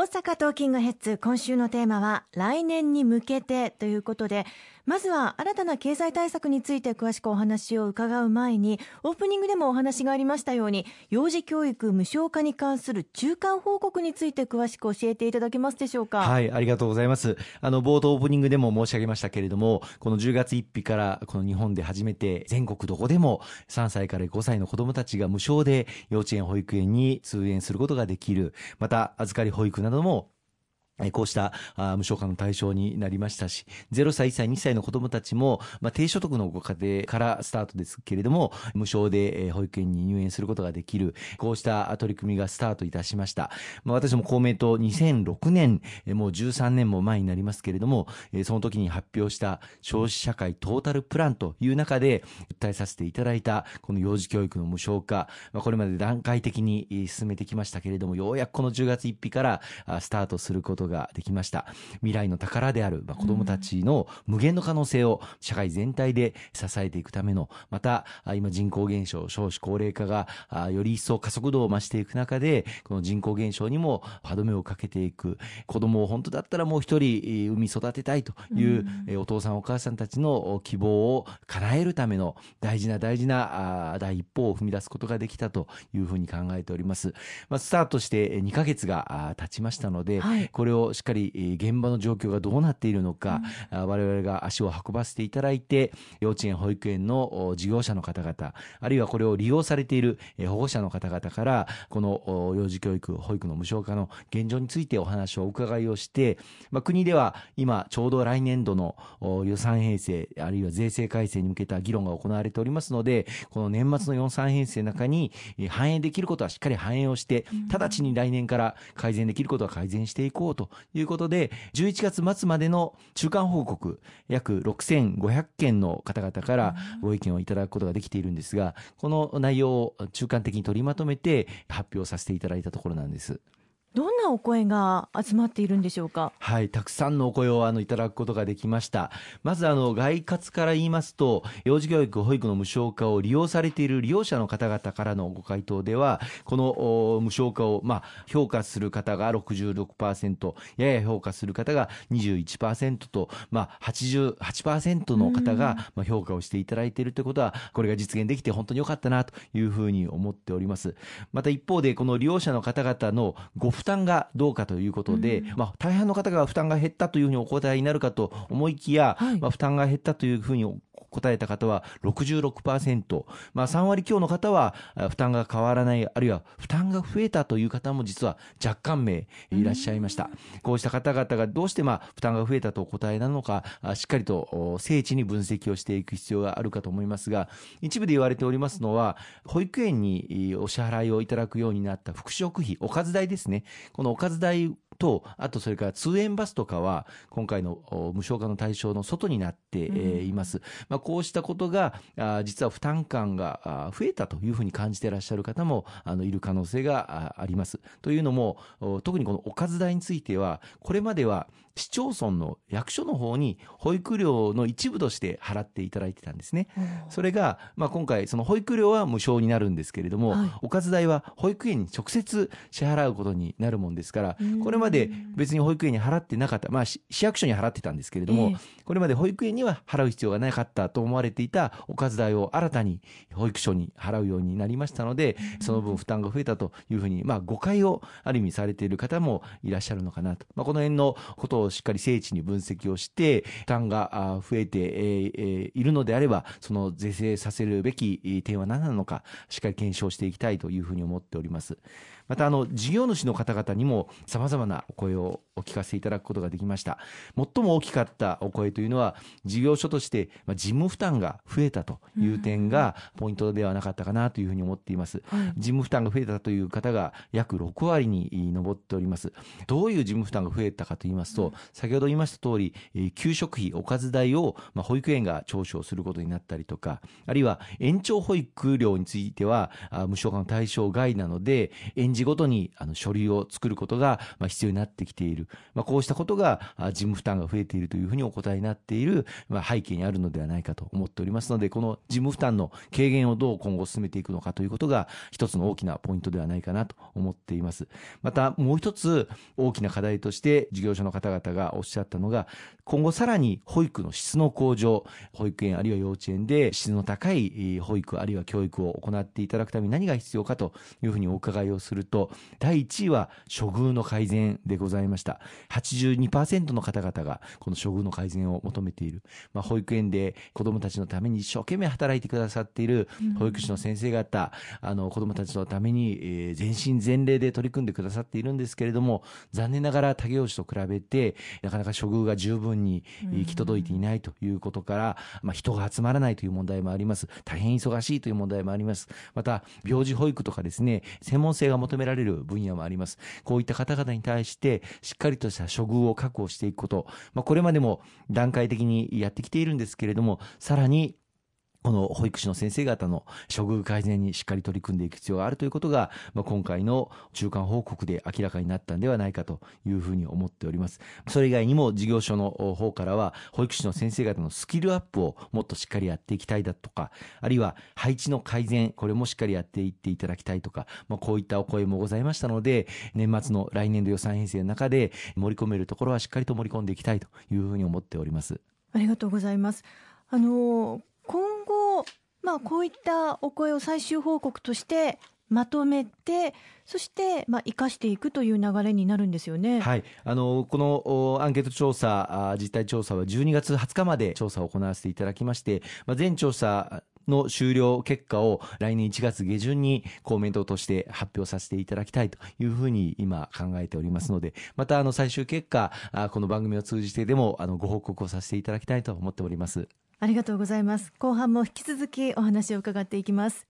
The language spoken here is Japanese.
大阪トーキングヘッズ今週のテーマは来年に向けてということでまずは新たな経済対策について詳しくお話を伺う前にオープニングでもお話がありましたように幼児教育無償化に関する中間報告について詳しく教えていただけますでしょうか？はいありがとうございます。あの冒頭オープニングでも申し上げましたけれどもこの10月1日からこの日本で初めて全国どこでも3歳から5歳の子どもたちが無償で幼稚園保育園に通園することができる。また預かり保育などもこうした無償化の対象になりましたし、0歳、1歳、2歳の子どもたちも、まあ、低所得のご家庭からスタートですけれども、無償で保育園に入園することができる、こうした取り組みがスタートいたしました。まあ、私も公明党2006年、もう13年も前になりますけれども、その時に発表した消費社会トータルプランという中で、訴えさせていただいた、この幼児教育の無償化、まあ、これまで段階的に進めてきましたけれども、ようやくこの10月1日からスタートすることができました。未来の宝である、まあ、子どもたちの無限の可能性を社会全体で支えていくためのまた今人口減少少子高齢化がより一層加速度を増していく中でこの人口減少にも歯止めをかけていく。子どもを本当だったらもう一人産み育てたいというお父さんお母さんたちの希望を叶えるための大事な大事な第一歩を踏み出すことができたというふうに考えております。まあ、スタートして2ヶ月が経ちましたので、はい、これをしっかり現場の状況がどうなっているのか、うん、我々が足を運ばせていただいて幼稚園保育園の事業者の方々あるいはこれを利用されている保護者の方々からこの幼児教育保育の無償化の現状についてお話をお伺いをして、まあ、国では今ちょうど来年度の予算編成あるいは税制改正に向けた議論が行われておりますのでこの年末の予算編成の中に反映できることはしっかり反映をして直ちに来年から改善できることは改善していこうということで、11月末までの中間報告、約6500件の方々からご意見をいただくことができているんですが、この内容を中間的に取りまとめて発表させていただいたところなんです。どんなお声が集まっているんでしょうか？はい、たくさんのお声をあのいただくことができました。まずあの外活から言いますと、幼児教育保育の無償化を利用されている利用者の方々からのご回答では、この無償化をまあ評価する方が66%、やや評価する方が21%と、まあ88%の方がまあ評価をしていただいているということは、これが実現できて本当に良かったなというふうに思っております。また一方でこの利用者の方々のご負担がどうかということで、うん、まあ、大半の方が負担が減ったというふうにお答えになるかと思いきや、はい、まあ、負担が減ったというふうに答えた方は66%、まあ、3割強の方は負担が変わらない、あるいは負担が増えたという方も実は若干名いらっしゃいました。こうした方々がどうしてまあ負担が増えたとお答えなのか、しっかりと精緻に分析をしていく必要があるかと思いますが、一部で言われておりますのは、保育園にお支払いをいただくようになった副食費、おかず代ですね。このおかず代と、あとそれから通園バスとかは、今回の無償化の対象の外になっています。まあ、こうしたことが、実は負担感が増えたというふうに感じていらっしゃる方もあのいる可能性があります。というのも、特にこのおかず代については、これまでは市町村の役所の方に保育料の一部として払っていただいてたんですね。それが、まあ、今回、その保育料は無償になるんですけれども、はい、おかず代は保育園に直接支払うことになるもんですから、これまで別に保育園に払ってなかった、まあ、市役所に払ってたんですけれども、えー、これまで保育園には払う必要がなかったと思われていたおかず代を新たに保育所に払うようになりましたので、その分負担が増えたというふうに、まあ、誤解をある意味されている方もいらっしゃるのかなと。まあ、この辺のことをしっかり精緻に分析をして、負担が増えているのであれば、その是正させるべき点は何なのか、しっかり検証していきたいというふうに思っております。またあの事業主の方々にもさまざまなお声をお聞かせいただくことができました。最も大きかったお声というのは事業所として事務負担が増えたという点がポイントではなかったかなというふうに思っています、事務負担が増えたという方が約6割に上っております。どういう事務負担が増えたかと言いますと先ほど言いました通り給食費おかず代を保育園が徴収することになったりとかあるいは延長保育料については無償化の対象外なので園児児ごとにあの書類を作ることがまあ必要になってきている、まあ、こうしたことが事務負担が増えているというふうにお答えになっている、まあ、背景にあるのではないかと思っておりますのでこの事務負担の軽減をどう今後進めていくのかということが一つの大きなポイントではないかなと思っています。またもう一つ大きな課題として事業者の方々がおっしゃったのが今後さらに保育の質の向上保育園あるいは幼稚園で質の高い保育あるいは教育を行っていただくために何が必要かというふうにお伺いをすると第1位は処遇の改善でございました。82%の方々がこの処遇の改善を求めている、まあ、保育園で子どもたちのために一生懸命働いてくださっている保育士の先生方、うん、あの子どもたちのために、えー、全身全霊で取り組んでくださっているんですけれども残念ながら他業種と比べてなかなか処遇が十分に行き届いていないということから、まあ、人が集まらないという問題もあります。大変忙しいという問題もあります。また病児保育とかですね専門性が求められる分野もあります。こういった方々に対対してしっかりとした処遇を確保していくこと、まあ、これまでも段階的にやってきているんですけれどもさらにこの保育士の先生方の処遇改善にしっかり取り組んでいく必要があるということが、まあ、今回の中間報告で明らかになったんではないかというふうに思っております。それ以外にも事業所の方からは、保育士の先生方のスキルアップをもっとしっかりやっていきたいだとか、あるいは配置の改善、これもしっかりやっていっていただきたいとか、まあ、こういったお声もございましたので、年末の来年度予算編成の中で盛り込めるところはしっかりと盛り込んでいきたいというふうに思っております。ありがとうございます。あのまあ、こういったお声を最終報告としてまとめて、そして、まあ、生かしていくという流れになるんですよね。はい。あの、このアンケート調査、実態調査は12月20日まで調査を行わせていただきまして、まあ、全調査の終了結果を来年1月下旬にコメントとして発表させていただきたいというふうに今考えておりますので、またあの最終結果、この番組を通じてでもあのご報告をさせていただきたいと思っております。ありがとうございます。後半も引き続きお話を伺っていきます。